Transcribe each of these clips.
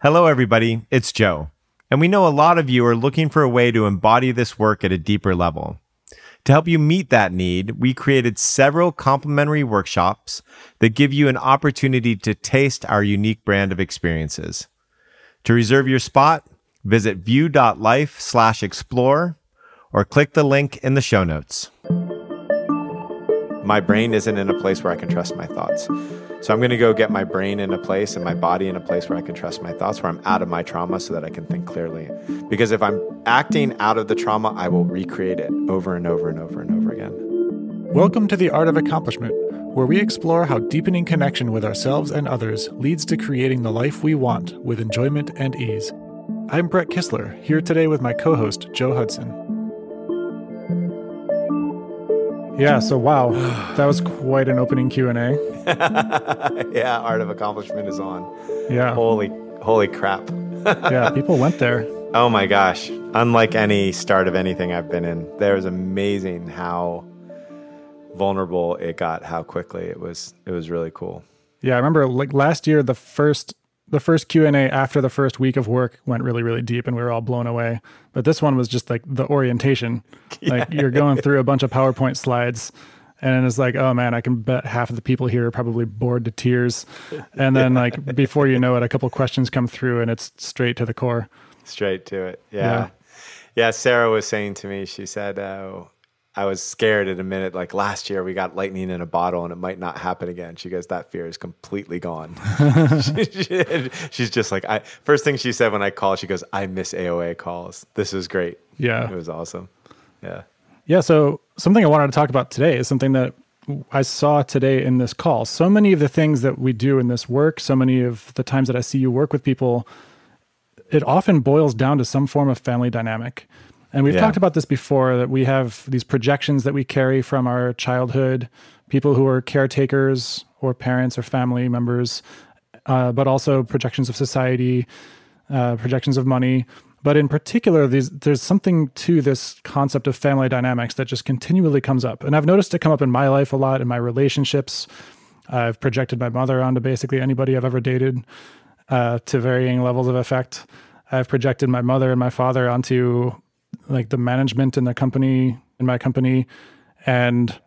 Hello, everybody. It's Joe. And we know a lot of you are looking for a way to embody this work at a deeper level. To help you meet that need, we created several complimentary workshops that give you an opportunity to taste our unique brand of experiences. To reserve your spot, visit view.life slash explore or click the link in the show notes. My brain isn't in a place where I can trust my thoughts. So I'm going to go get my brain in a place and my body in a place where I can trust my thoughts, where I'm out of my trauma so that I can think clearly. Because if I'm acting out of the trauma, I will recreate it over and over and over and over again. Welcome to The Art of Accomplishment, where we explore how deepening connection with ourselves and others leads to creating the life we want with enjoyment and ease. I'm Brett Kistler, here today with my co host, Joe Hudson. Yeah, so wow, that was quite an opening Q&A. yeah, Art of Accomplishment is on. Yeah. Holy holy crap. yeah, people went there. Oh my gosh. Unlike any start of anything I've been in, there was amazing how vulnerable it got, how quickly it was it was really cool. Yeah, I remember like last year the first the first Q&A after the first week of work went really really deep and we were all blown away. But this one was just like the orientation. Yeah. Like you're going through a bunch of PowerPoint slides and it's like, oh man, I can bet half of the people here are probably bored to tears. And then yeah. like before you know it a couple questions come through and it's straight to the core. Straight to it. Yeah. Yeah, yeah Sarah was saying to me, she said, uh, I was scared in a minute. Like last year, we got lightning in a bottle, and it might not happen again. She goes, "That fear is completely gone." she's just like, I. First thing she said when I called, she goes, "I miss AOA calls. This is great. Yeah, it was awesome. Yeah, yeah. So something I wanted to talk about today is something that I saw today in this call. So many of the things that we do in this work, so many of the times that I see you work with people, it often boils down to some form of family dynamic. And we've yeah. talked about this before that we have these projections that we carry from our childhood, people who are caretakers or parents or family members, uh, but also projections of society, uh, projections of money. But in particular, these, there's something to this concept of family dynamics that just continually comes up. And I've noticed it come up in my life a lot, in my relationships. I've projected my mother onto basically anybody I've ever dated uh, to varying levels of effect. I've projected my mother and my father onto like the management in the company in my company and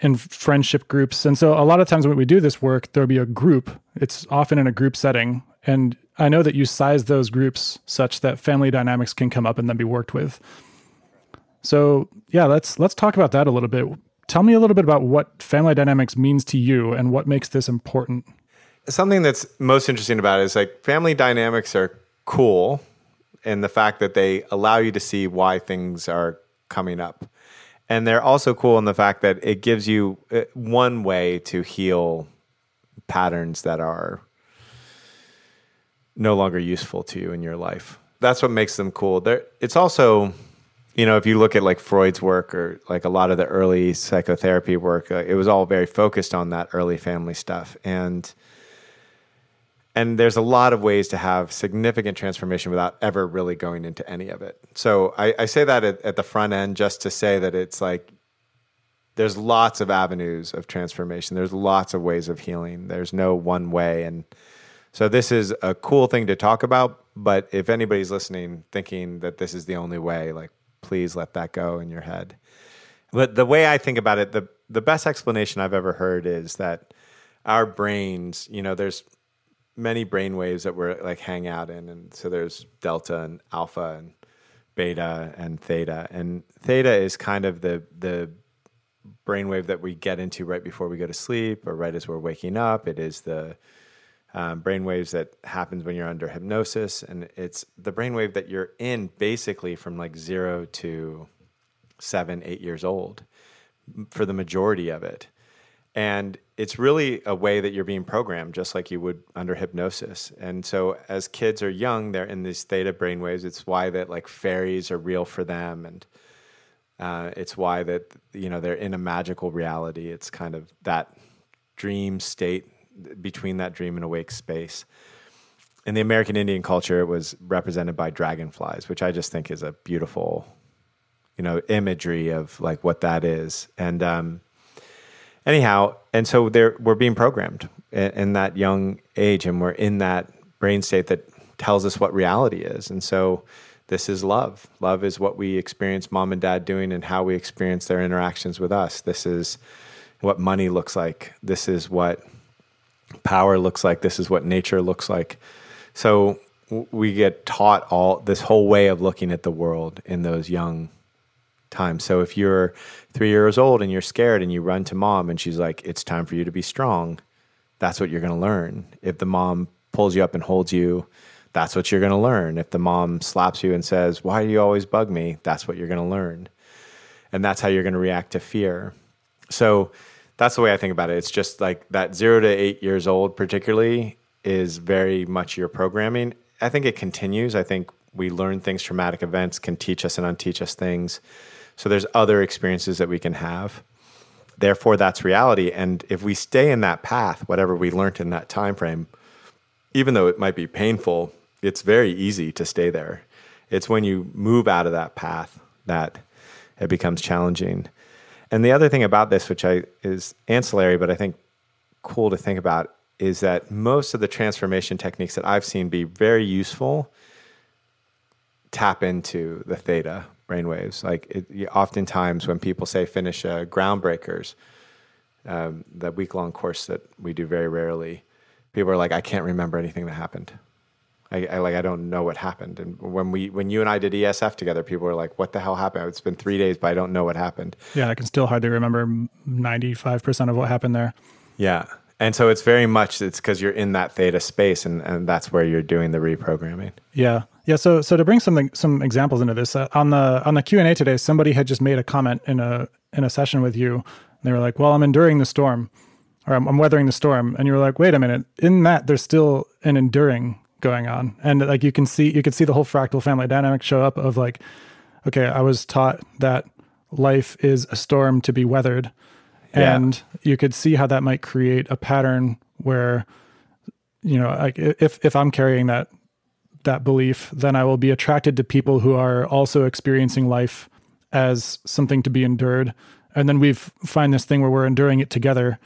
in friendship groups. And so a lot of times when we do this work, there'll be a group. It's often in a group setting. And I know that you size those groups such that family dynamics can come up and then be worked with. So yeah, let's let's talk about that a little bit. Tell me a little bit about what family dynamics means to you and what makes this important. Something that's most interesting about it is like family dynamics are cool and the fact that they allow you to see why things are coming up. And they're also cool in the fact that it gives you uh, one way to heal patterns that are no longer useful to you in your life. That's what makes them cool. There, it's also, you know, if you look at like Freud's work or like a lot of the early psychotherapy work, uh, it was all very focused on that early family stuff. And and there's a lot of ways to have significant transformation without ever really going into any of it. So I, I say that at, at, the front end just to say that it's like there's lots of avenues of transformation. There's lots of ways of healing. There's no one way. And so this is a cool thing to talk about. But if anybody's listening thinking that this is the only way, like please let that go in your head. But the way I think about it, the the best explanation I've ever heard is that our brains, you know, there's many brain waves that we're like hang out in and so there's delta and alpha and beta and theta and theta is kind of the the brainwave that we get into right before we go to sleep or right as we're waking up. It is the um, brainwaves that happens when you're under hypnosis and it's the brainwave that you're in basically from like zero to seven eight years old for the majority of it and it's really a way that you're being programmed just like you would under hypnosis. And so as kids are young they're in these theta brainwaves. It's why that like fairies are real for them. And uh, it's why that you know they're in a magical reality. It's kind of that dream state between that dream and awake space. In the american indian culture it was represented by dragonflies which i just think is a beautiful you know imagery of like what that is. And um, anyhow, and so we're being programmed in, in, that young age, and we're in that brain state that tells us what reality is. And so this is love. Love is what we experience mom and dad doing and how we experience their interactions with us. This is what money looks like. This is what power looks like. This is what nature looks like. So we get taught all this whole way of looking at the world in those young times. So if you're three years old and you're scared and you run to mom and she's like, it's time for you to be strong, that's what you're going to learn. If the mom pulls you up and holds you, that's what you're going to learn. If the mom slaps you and says, Why do you always bug me? That's what you're going to learn. And that's how you're going to react to fear. So that's the way I think about it. It's just like that zero to eight years old, particularly, is very much your programming. I think it continues. I think we learn things, traumatic events can teach us and unteach us things. So there's other experiences that we can have. Therefore, that's reality. And if we stay in that path, whatever we learned in that time frame, even though it might be painful, it's very easy to stay there. It's when you move out of that path that it becomes challenging. And the other thing about this, which I is ancillary, but I think cool to think about, is that most of the transformation techniques that I've seen be very useful tap into the theta brainwaves. Like it, oftentimes when people say finish uh, groundbreakers, um, the week long course that we do very rarely, people are like, I can't remember anything that happened. I, I, like I don't know what happened. And when we when you and I did ESF together, people were like, "What the hell happened?" It's been three days, but I don't know what happened. Yeah, I can still hardly remember ninety five percent of what happened there. Yeah, and so it's very much it's because you're in that theta space, and and that's where you're doing the reprogramming. Yeah, yeah. So so to bring some some examples into this uh, on the on the Q and A today, somebody had just made a comment in a in a session with you. They were like, "Well, I'm enduring the storm." Or I'm, I'm weathering the storm, and you were like, "Wait a minute! In that, there's still an enduring going on and like you can see you can see the whole fractal family dynamic show up of like okay i was taught that life is a storm to be weathered and you could see how that might create a pattern where you know like if if i'm carrying that that belief then i will be attracted to people who are also experiencing life as something to be endured. And then we find this thing where we're enduring it together.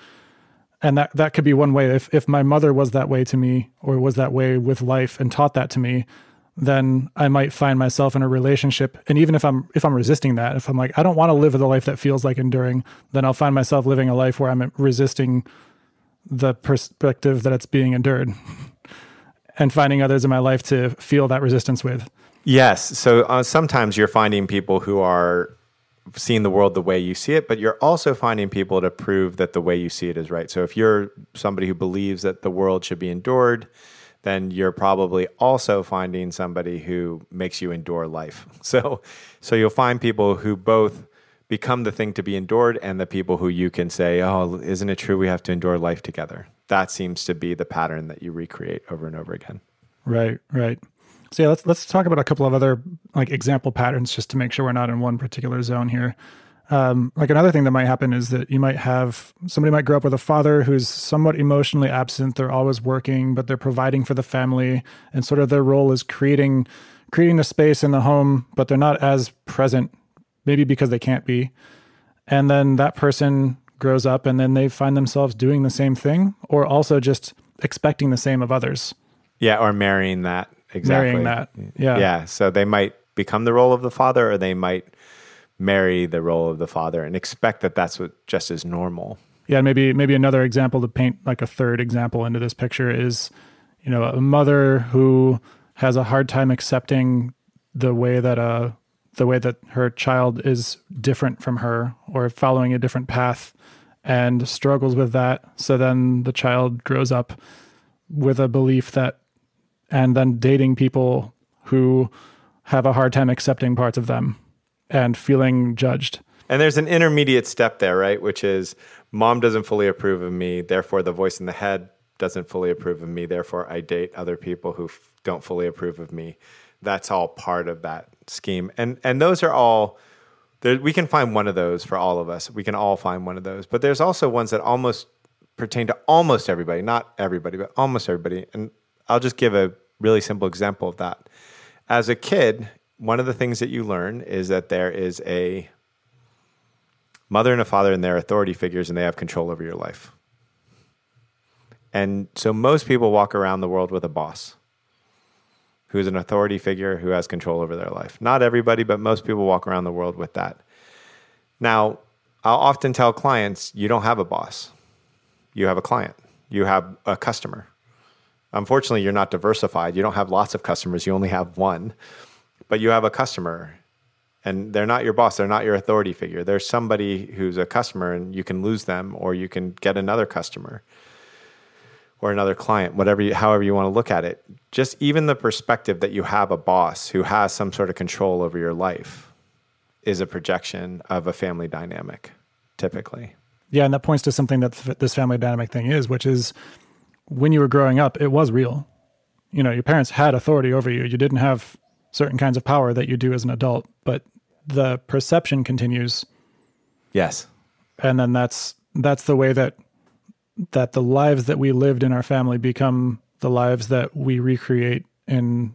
And that that could be one way. If if my mother was that way to me or was that way with life and taught that to me then i might find myself in a relationship. And even if i'm if i'm resisting that if i'm like i don't want to live a life that feels like enduring then i'll find myself living a life where i'm resisting the perspective that it's being endured and finding others in my life to feel that resistance with yes so uh, sometimes you're finding people who are seeing the world the way you see it, but you're also finding people to prove that the way you see it is right. So if you're somebody who believes that the world should be endured, then you're probably also finding somebody who makes you endure life. So so you'll find people who both become the thing to be endured and the people who you can say, "Oh, isn't it true we have to endure life together?" That seems to be the pattern that you recreate over and over again. Right, right. So yeah, let's let's talk about a couple of other like example patterns just to make sure we're not in one particular zone here. Um, like another thing that might happen is that you might have somebody might grow up with a father who's somewhat emotionally absent. They're always working, but they're providing for the family, and sort of their role is creating creating the space in the home, but they're not as present, maybe because they can't be. And then that person grows up, and then they find themselves doing the same thing, or also just expecting the same of others. Yeah, or marrying that exactly. marrying that. Yeah. Yeah. So they might become the role of the father or they might marry the role of the father and expect that that's what just is normal. Yeah, maybe maybe another example to paint like a third example into this picture is, you know, a mother who has a hard time accepting the way that uh the way that her child is different from her or following a different path and struggles with that. So then the child grows up with a belief that and then dating people who have a hard time accepting parts of them and feeling judged. And there's an intermediate step there, right? Which is mom doesn't fully approve of me, therefore the voice in the head doesn't fully approve of me, therefore I date other people who f- don't fully approve of me. That's all part of that scheme. And and those are all there, we can find one of those for all of us. We can all find one of those. But there's also ones that almost pertain to almost everybody, not everybody, but almost everybody. And I'll just give a really simple example of that. As a kid, one of the things that you learn is that there is a mother and a father and their authority figures and they have control over your life. And so most people walk around the world with a boss. who's an authority figure who has control over their life. Not everybody, but most people walk around the world with that. Now, I'll often tell clients you don't have a boss, you have a client, you have a customer. Unfortunately, you're not diversified. You don't have lots of customers, you only have one, but you have a customer. And they're not your boss, they're not your authority figure. There's somebody who's a customer, and you can lose them, or you can get another customer or another client, whatever, you, however you want to look at it. Just even the perspective that you have a boss who has some sort of control over your life is a projection of a family dynamic, typically. Yeah, and that points to something that this family dynamic thing is, which is when you were growing up, it was real. You know, your parents had authority over you. You didn't have certain kinds of power that you do as an adult, but the perception continues. Yes. And then that's that's the way that that the lives that we lived in our family become the lives that we recreate in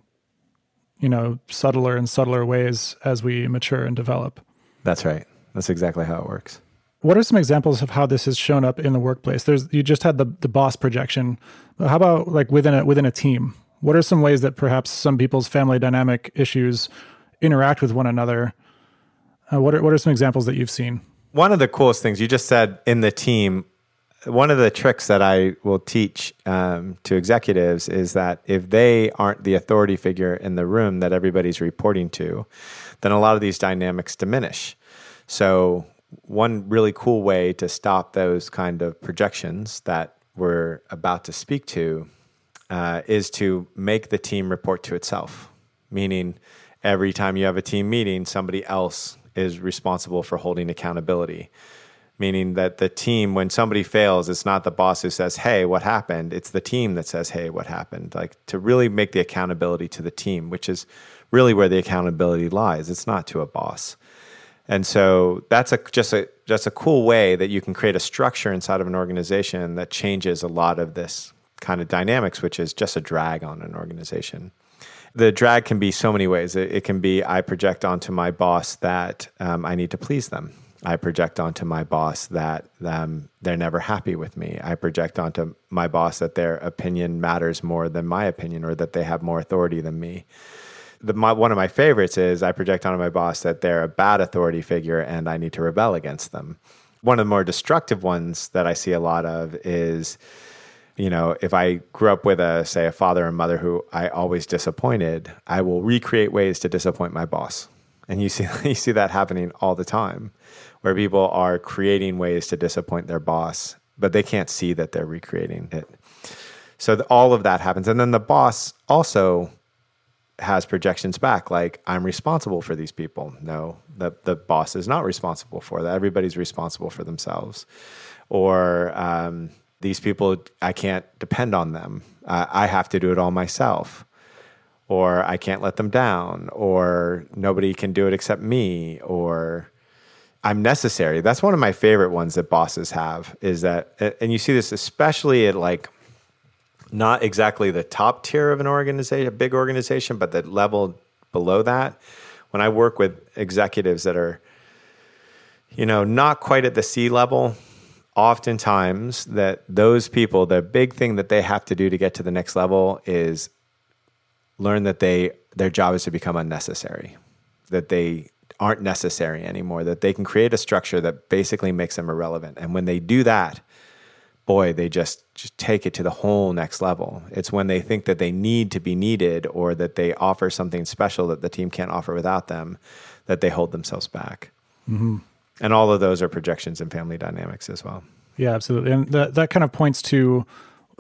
you know subtler and subtler ways as we mature and develop. That's right. That's exactly how it works. What are some examples of how this has shown up in the workplace? There's you just had the the boss projection. But how about like within a within a team? What are some ways that perhaps some people's family dynamic issues interact with one another? Uh, what are what are some examples that you've seen? One of the coolest things you just said in the team one of the tricks that I will teach um, to executives is that if they aren't the authority figure in the room that everybody's reporting to, then a lot of these dynamics diminish. So, one really cool way to stop those kind of projections that we're about to speak to uh, is to make the team report to itself, meaning every time you have a team meeting, somebody else is responsible for holding accountability meaning that the team when somebody fails it's not the boss who says hey what happened? It's the team that says hey what happened? Like to really make the accountability to the team which is really where the accountability lies. It's not to a boss. And so that's a just a just a cool way that you can create a structure inside of an organization that changes a lot of this kind of dynamics which is just a drag on an organization. The drag can be so many ways. It, it can be i project onto my boss that um, i need to please them I project onto my boss that um, they're never happy with me. I project onto my boss that their opinion matters more than my opinion or that they have more authority than me. The, my, one of my favorites is I project onto my boss that they're a bad authority figure and I need to rebel against them. One of the more destructive ones that I see a lot of is, you know, if I grew up with a, say, a father and mother who I always disappointed, I will recreate ways to disappoint my boss. And you see, you see that happening all the time where people are creating ways to disappoint their boss, but they can't see that they're recreating it. So the, all of that happens. And then the boss also has projections back like I'm responsible for these people. No, the, the boss is not responsible for that. Everybody's responsible for themselves. Or um, these people, I can't depend on them. Uh, I have to do it all myself. Or I can't let them down. Or nobody can do it except me. Or I'm necessary. That's one of my favorite ones that bosses have is that, and you see this especially at like not exactly the top tier of an organization, a big organization, but the level below that. When I work with executives that are, you know, not quite at the C level, oftentimes that those people, the big thing that they have to do to get to the next level is learn that they their job is to become unnecessary, that they aren't necessary anymore, that they can create a structure that basically makes them irrelevant. And when they do that, boy, they just, just take it to the whole next level. It's when they think that they need to be needed or that they offer something special that the team can't offer without them that they hold themselves back. Mm-hmm. And all of those are projections in family dynamics as well. Yeah, absolutely. And that, that kind of points to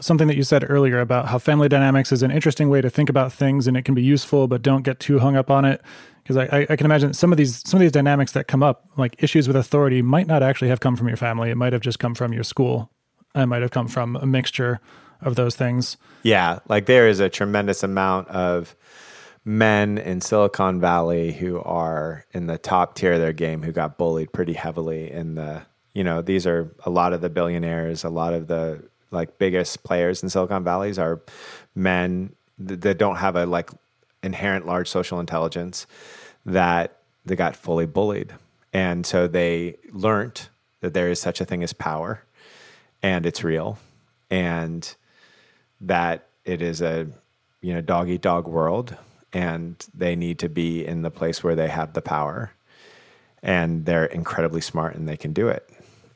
something that you said earlier about how family dynamics is an interesting way to think about things and it can be useful, but don't get too hung up on it because I, I can imagine some of these some of these dynamics that come up, like issues with authority, might not actually have come from your family. It might have just come from your school. It might have come from a mixture of those things. Yeah, like there is a tremendous amount of men in Silicon Valley who are in the top tier of their game who got bullied pretty heavily in the you know these are a lot of the billionaires, a lot of the like biggest players in Silicon Valleys are men that don't have a like inherent large social intelligence that they got fully bullied. And so they learned that there is such a thing as power and it's real and that it is a you know, dog eat dog world and they need to be in the place where they have the power and they're incredibly smart and they can do it.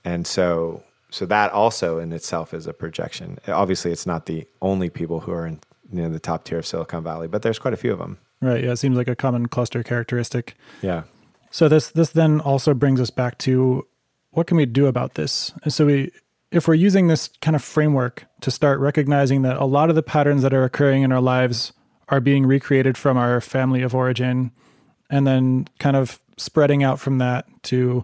And so so that also in itself is a projection. Obviously it's not the only people who are in you know, the top tier of Silicon Valley, but there's quite a few of them. Right. Yeah. It seems like a common cluster characteristic. Yeah. So this this then also brings us back to what can we do about this? And so we if we're using this kind of framework to start recognizing that a lot of the patterns that are occurring in our lives are being recreated from our family of origin and then kind of spreading out from that to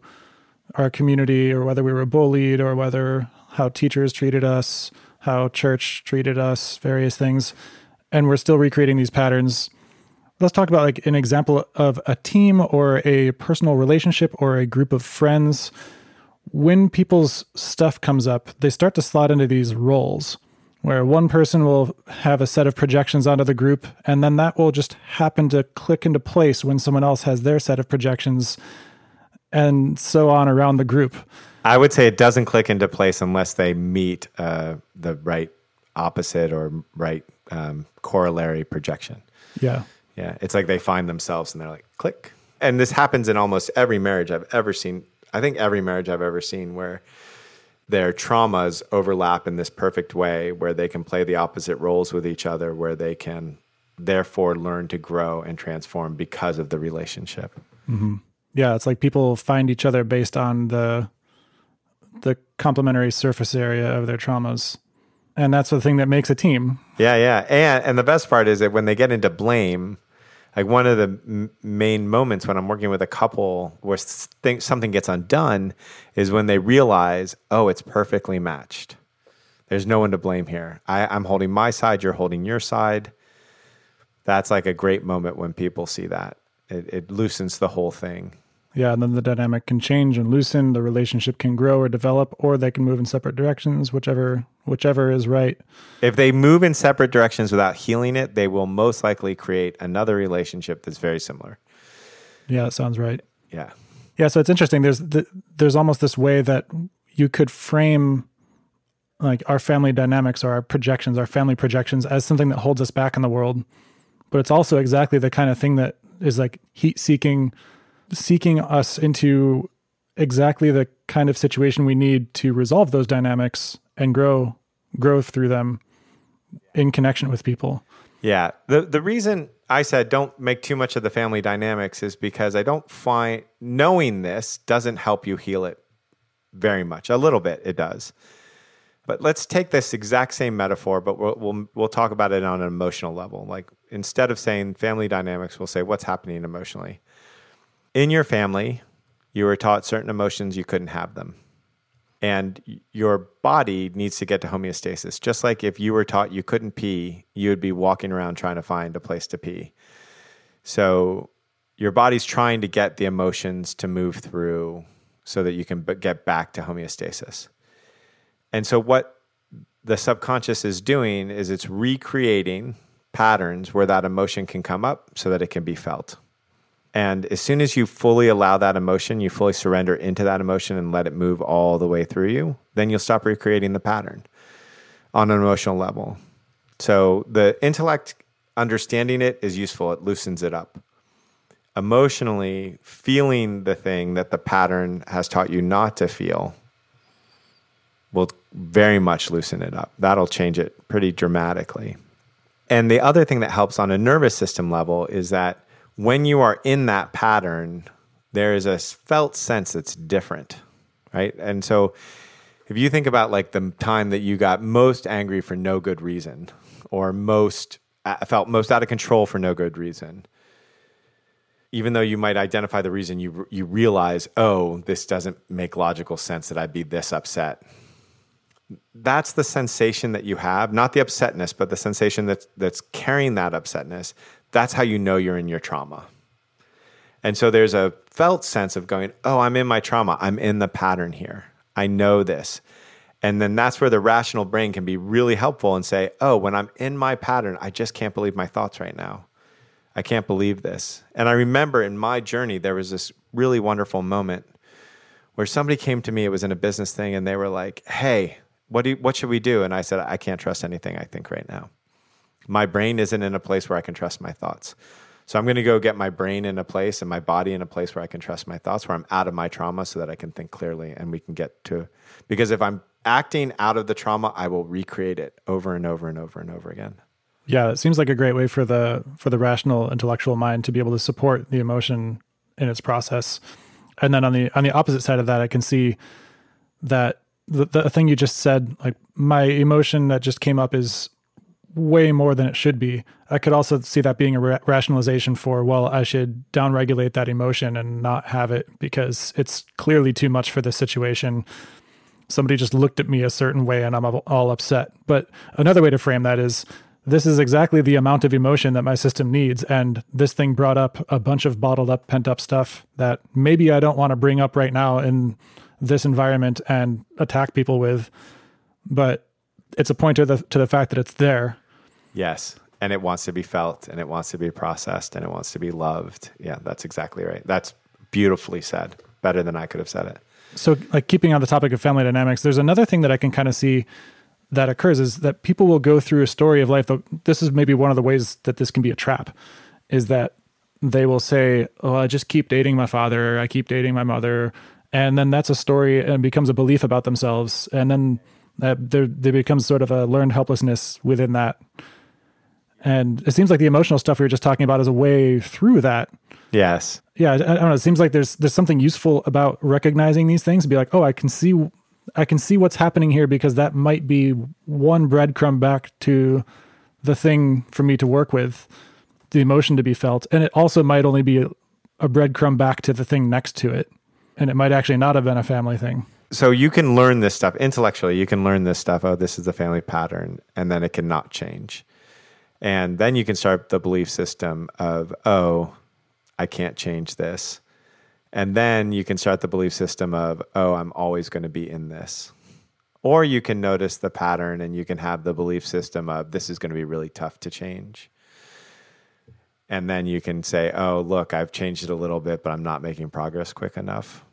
our community or whether we were bullied or whether how teachers treated us, how church treated us, various things. And we're still recreating these patterns. Let's talk about like an example of a team or a personal relationship or a group of friends. When people's stuff comes up, they start to slot into these roles where one person will have a set of projections onto the group, and then that will just happen to click into place when someone else has their set of projections, and so on around the group. I would say it doesn't click into place unless they meet uh, the right opposite or right um, corollary projection. Yeah. Yeah. It's like they find themselves and they're like, click. And this happens in almost every marriage I've ever seen. I think every marriage I've ever seen where their traumas overlap in this perfect way where they can play the opposite roles with each other, where they can therefore learn to grow and transform because of the relationship. Mm-hmm. Yeah, it's like people find each other based on the the complementary surface area of their traumas. And that's the thing that makes a team. Yeah, yeah. And and the best part is that when they get into blame, like one of the m- main moments when I'm working with a couple where th- something gets undone is when they realize, oh, it's perfectly matched. There's no one to blame here. I, I'm holding my side, you're holding your side. That's like a great moment when people see that. It, it loosens the whole thing. Yeah, and then the dynamic can change and loosen. The relationship can grow or develop, or they can move in separate directions, whichever whichever is right. If they move in separate directions without healing it, they will most likely create another relationship that's very similar. Yeah, that sounds right. Yeah. Yeah, so it's interesting. There's the, there's almost this way that you could frame like our family dynamics or our projections, our family projections as something that holds us back in the world. But it's also exactly the kind of thing that is like heat seeking seeking us into exactly the kind of situation we need to resolve those dynamics and grow grow through them in connection with people. Yeah. The the reason I said don't make too much of the family dynamics is because I don't find knowing this doesn't help you heal it very much. A little bit it does. But let's take this exact same metaphor, but we'll, we'll, we'll talk about it on an emotional level. Like instead of saying family dynamics, we'll say what's happening emotionally in your family, you were taught certain emotions, you couldn't have them. And your body needs to get to homeostasis. Just like if you were taught you couldn't pee, you would be walking around trying to find a place to pee. So your body's trying to get the emotions to move through so that you can get back to homeostasis. And so what the subconscious is doing is it's recreating patterns where that emotion can come up so that it can be felt. And as soon as you fully allow that emotion, you fully surrender into that emotion and let it move all the way through you, then you'll stop recreating the pattern on an emotional level. So the intellect understanding it is useful, it loosens it up. Emotionally, feeling the thing that the pattern has taught you not to feel will very much loosen it up. That'll change it pretty dramatically. And the other thing that helps on a nervous system level is that when you are in that pattern, there is a felt sense that's different, right? And so if you think about like the time that you got most angry for no good reason or most uh, felt most out of control for no good reason, even though you might identify the reason you you realize, "Oh, this doesn't make logical sense that I'd be this upset." That's the sensation that you have, not the upsetness, but the sensation that's that's carrying that upsetness that's how you know you're in your trauma. And so there's a felt sense of going, oh, I'm in my trauma. I'm in the pattern here. I know this. And then that's where the rational brain can be really helpful and say, oh, when I'm in my pattern, I just can't believe my thoughts right now. I can't believe this. And I remember in my journey, there was this really wonderful moment where somebody came to me, it was in a business thing, and they were like, hey, what, do you, what should we do? And I said, I can't trust anything I think right now. My brain isn't in a place where I can trust my thoughts. So I'm going to go get my brain in a place and my body in a place where I can trust my thoughts, where I'm out of my trauma so that I can think clearly and we can get to because if I'm acting out of the trauma, I will recreate it over and over and over and over again. Yeah, it seems like a great way for the for the rational intellectual mind to be able to support the emotion in its process. And then on the on the opposite side of that, I can see that the, the thing you just said, like my emotion that just came up is way more than it should be. I could also see that being a ra- rationalization for, well, I should downregulate that emotion and not have it because it's clearly too much for this situation. Somebody just looked at me a certain way and I'm all upset. But another way to frame that is this is exactly the amount of emotion that my system needs. And this thing brought up a bunch of bottled up, pent up stuff that maybe I don't want to bring up right now in this environment and attack people with. But it's a point to the to the fact that it's there. Yes. And it wants to be felt and it wants to be processed and it wants to be loved. Yeah, that's exactly right. That's beautifully said. Better than I could have said it. So like keeping on the topic of family dynamics, there's another thing that I can kind of see that occurs is that people will go through a story of life. This is maybe one of the ways that this can be a trap, is that they will say, "Oh, I just keep dating my father. I keep dating my mother," and then that's a story and becomes a belief about themselves, and then uh, there there becomes sort of a learned helplessness within that. And it seems like the emotional stuff we were just talking about is a way through that. Yes. Yeah, I, I don't know. It seems like there's there's something useful about recognizing these things. and Be like, oh, I can see I can see what's happening here because that might be one breadcrumb back to the thing for me to work with, the emotion to be felt. And it also might only be a, a breadcrumb back to the thing next to it. And it might actually not have been a family thing. So you can learn this stuff intellectually. You can learn this stuff. Oh, this is the family pattern. And then it cannot change. And then you can start the belief system of, oh, I can't change this. And then you can start the belief system of, oh, I'm always going to be in this. Or you can notice the pattern and you can have the belief system of, this is going to be really tough to change. And then you can say, oh, look, I've changed it a little bit, but I'm not making progress quick enough.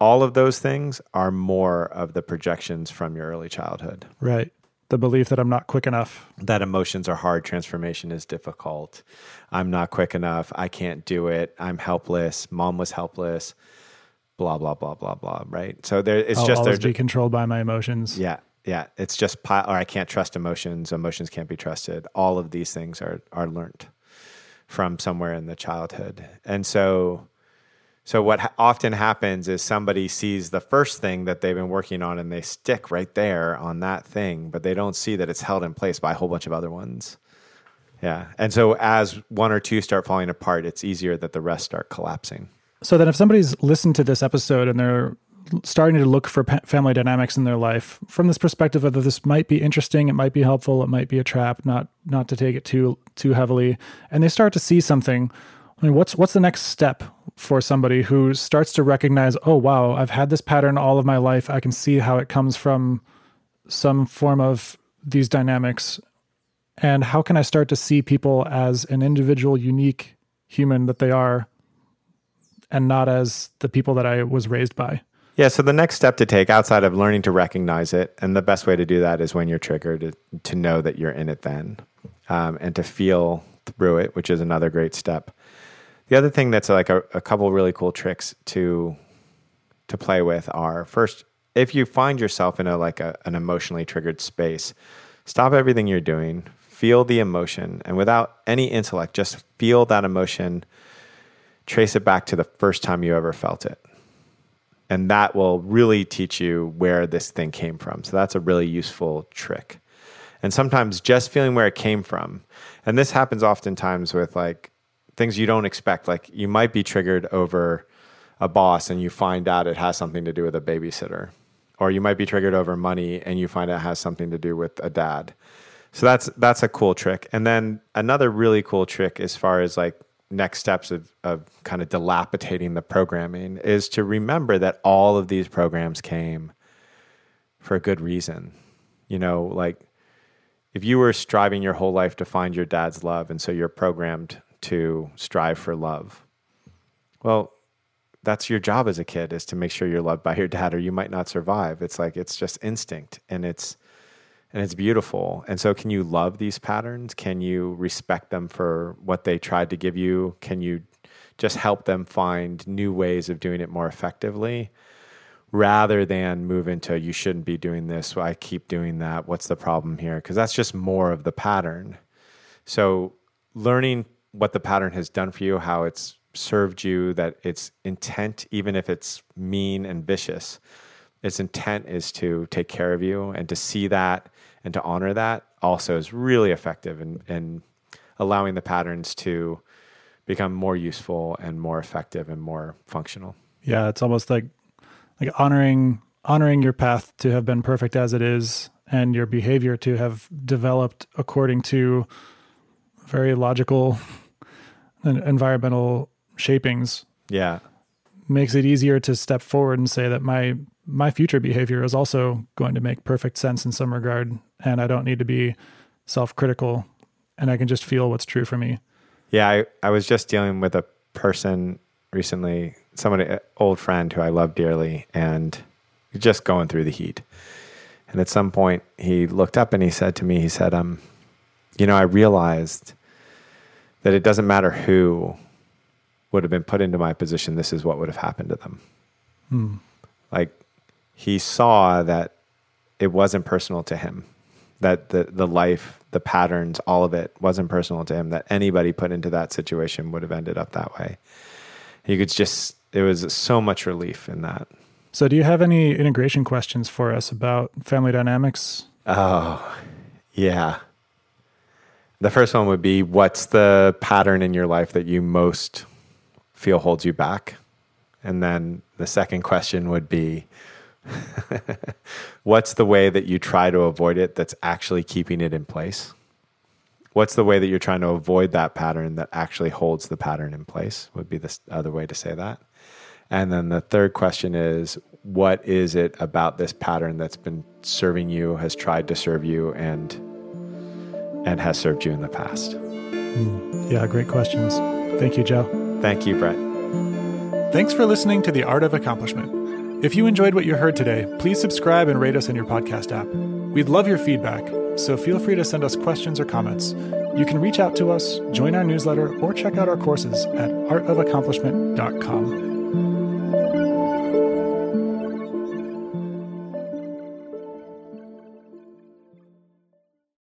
All of those things are more of the projections from your early childhood. Right the belief that I'm not quick enough. That emotions are hard, transformation is difficult. I'm not quick enough. I can't do it. I'm helpless. Mom was helpless. Blah blah blah blah blah. Right. So there, it's I'll just always be controlled by my emotions. Yeah, yeah. It's just or I can't trust emotions. Emotions can't be trusted. All of these things are are learned from somewhere in the childhood, and so so what ha- often happens is somebody sees the first thing that they've been working on and they stick right there on that thing, but they don't see that it's held in place by a whole bunch of other ones. Yeah. And so as one or two start falling apart, it's easier that the rest start collapsing. So then if somebody's listened to this episode and they're starting to look for family dynamics in their life from this perspective of this might be interesting, it might be helpful, it might be a trap, not not to take it too too heavily, and they start to see something I mean, what's what's the next step for somebody who starts to recognize, oh wow, I've had this pattern all of my life. I can see how it comes from some form of these dynamics. And how can I start to see people as an individual, unique human that they are and not as the people that I was raised by? Yeah, so the next step to take outside of learning to recognize it, and the best way to do that is when you're triggered, to, know that you're in it then um, and to feel through it, which is another great step. The other thing that's like a, a couple really cool tricks to to play with are first, if you find yourself in a like a, an emotionally triggered space, stop everything you're doing, feel the emotion, and without any intellect, just feel that emotion, trace it back to the first time you ever felt it. And that will really teach you where this thing came from. So that's a really useful trick. And sometimes just feeling where it came from. And this happens oftentimes with like things you don't expect. Like you might be triggered over a boss and you find out it has something to do with a babysitter. Or you might be triggered over money and you find out it has something to do with a dad. So that's that's a cool trick. And then another really cool trick as far as like next steps of, of kind of dilapidating the programming is to remember that all of these programs came for a good reason. You know, like if you were striving your whole life to find your dad's love and so you're programmed to strive for love. Well, that's your job as a kid is to make sure you're loved by your dad or you might not survive. It's like it's just instinct and it's and it's beautiful. And so, can you love these patterns? Can you respect them for what they tried to give you? Can you just help them find new ways of doing it more effectively rather than move into you shouldn't be doing this. I keep doing that. What's the problem here? Because that's just more of the pattern. So, learning what the pattern has done for you, how it's served you, that its intent, even if it's mean and vicious, its intent is to take care of you and to see that and to honor that also is really effective in, in allowing the patterns to become more useful and more effective and more functional. Yeah, it's almost like like honoring honoring your path to have been perfect as it is and your behavior to have developed according to very logical and environmental shapings. Yeah. Makes it easier to step forward and say that my my future behavior is also going to make perfect sense in some regard and I don't need to be self-critical and I can just feel what's true for me. Yeah, I, I was just dealing with a person recently, somebody, an old friend who I love dearly, and just going through the heat. And at some point, he looked up and he said to me, he said, um, you know, I realized that it doesn't matter who would have been put into my position, this is what would have happened to them. Hmm. Like he saw that it wasn't personal to him, that the, the life, the patterns, all of it wasn't personal to him, that anybody put into that situation would have ended up that way. You could just, it was so much relief in that. So, do you have any integration questions for us about family dynamics? Oh, yeah. The first one would be what's the pattern in your life that you most feel holds you back? And then the second question would be what's the way that you try to avoid it that's actually keeping it in place? What's the way that you're trying to avoid that pattern that actually holds the pattern in place? Would be the other way to say that. And then the third question is what is it about this pattern that's been serving you, has tried to serve you, and and has served you in the past? Mm, yeah, great questions. Thank you, Joe. Thank you, Brett. Thanks for listening to The Art of Accomplishment. If you enjoyed what you heard today, please subscribe and rate us in your podcast app. We'd love your feedback, so feel free to send us questions or comments. You can reach out to us, join our newsletter, or check out our courses at artofaccomplishment.com.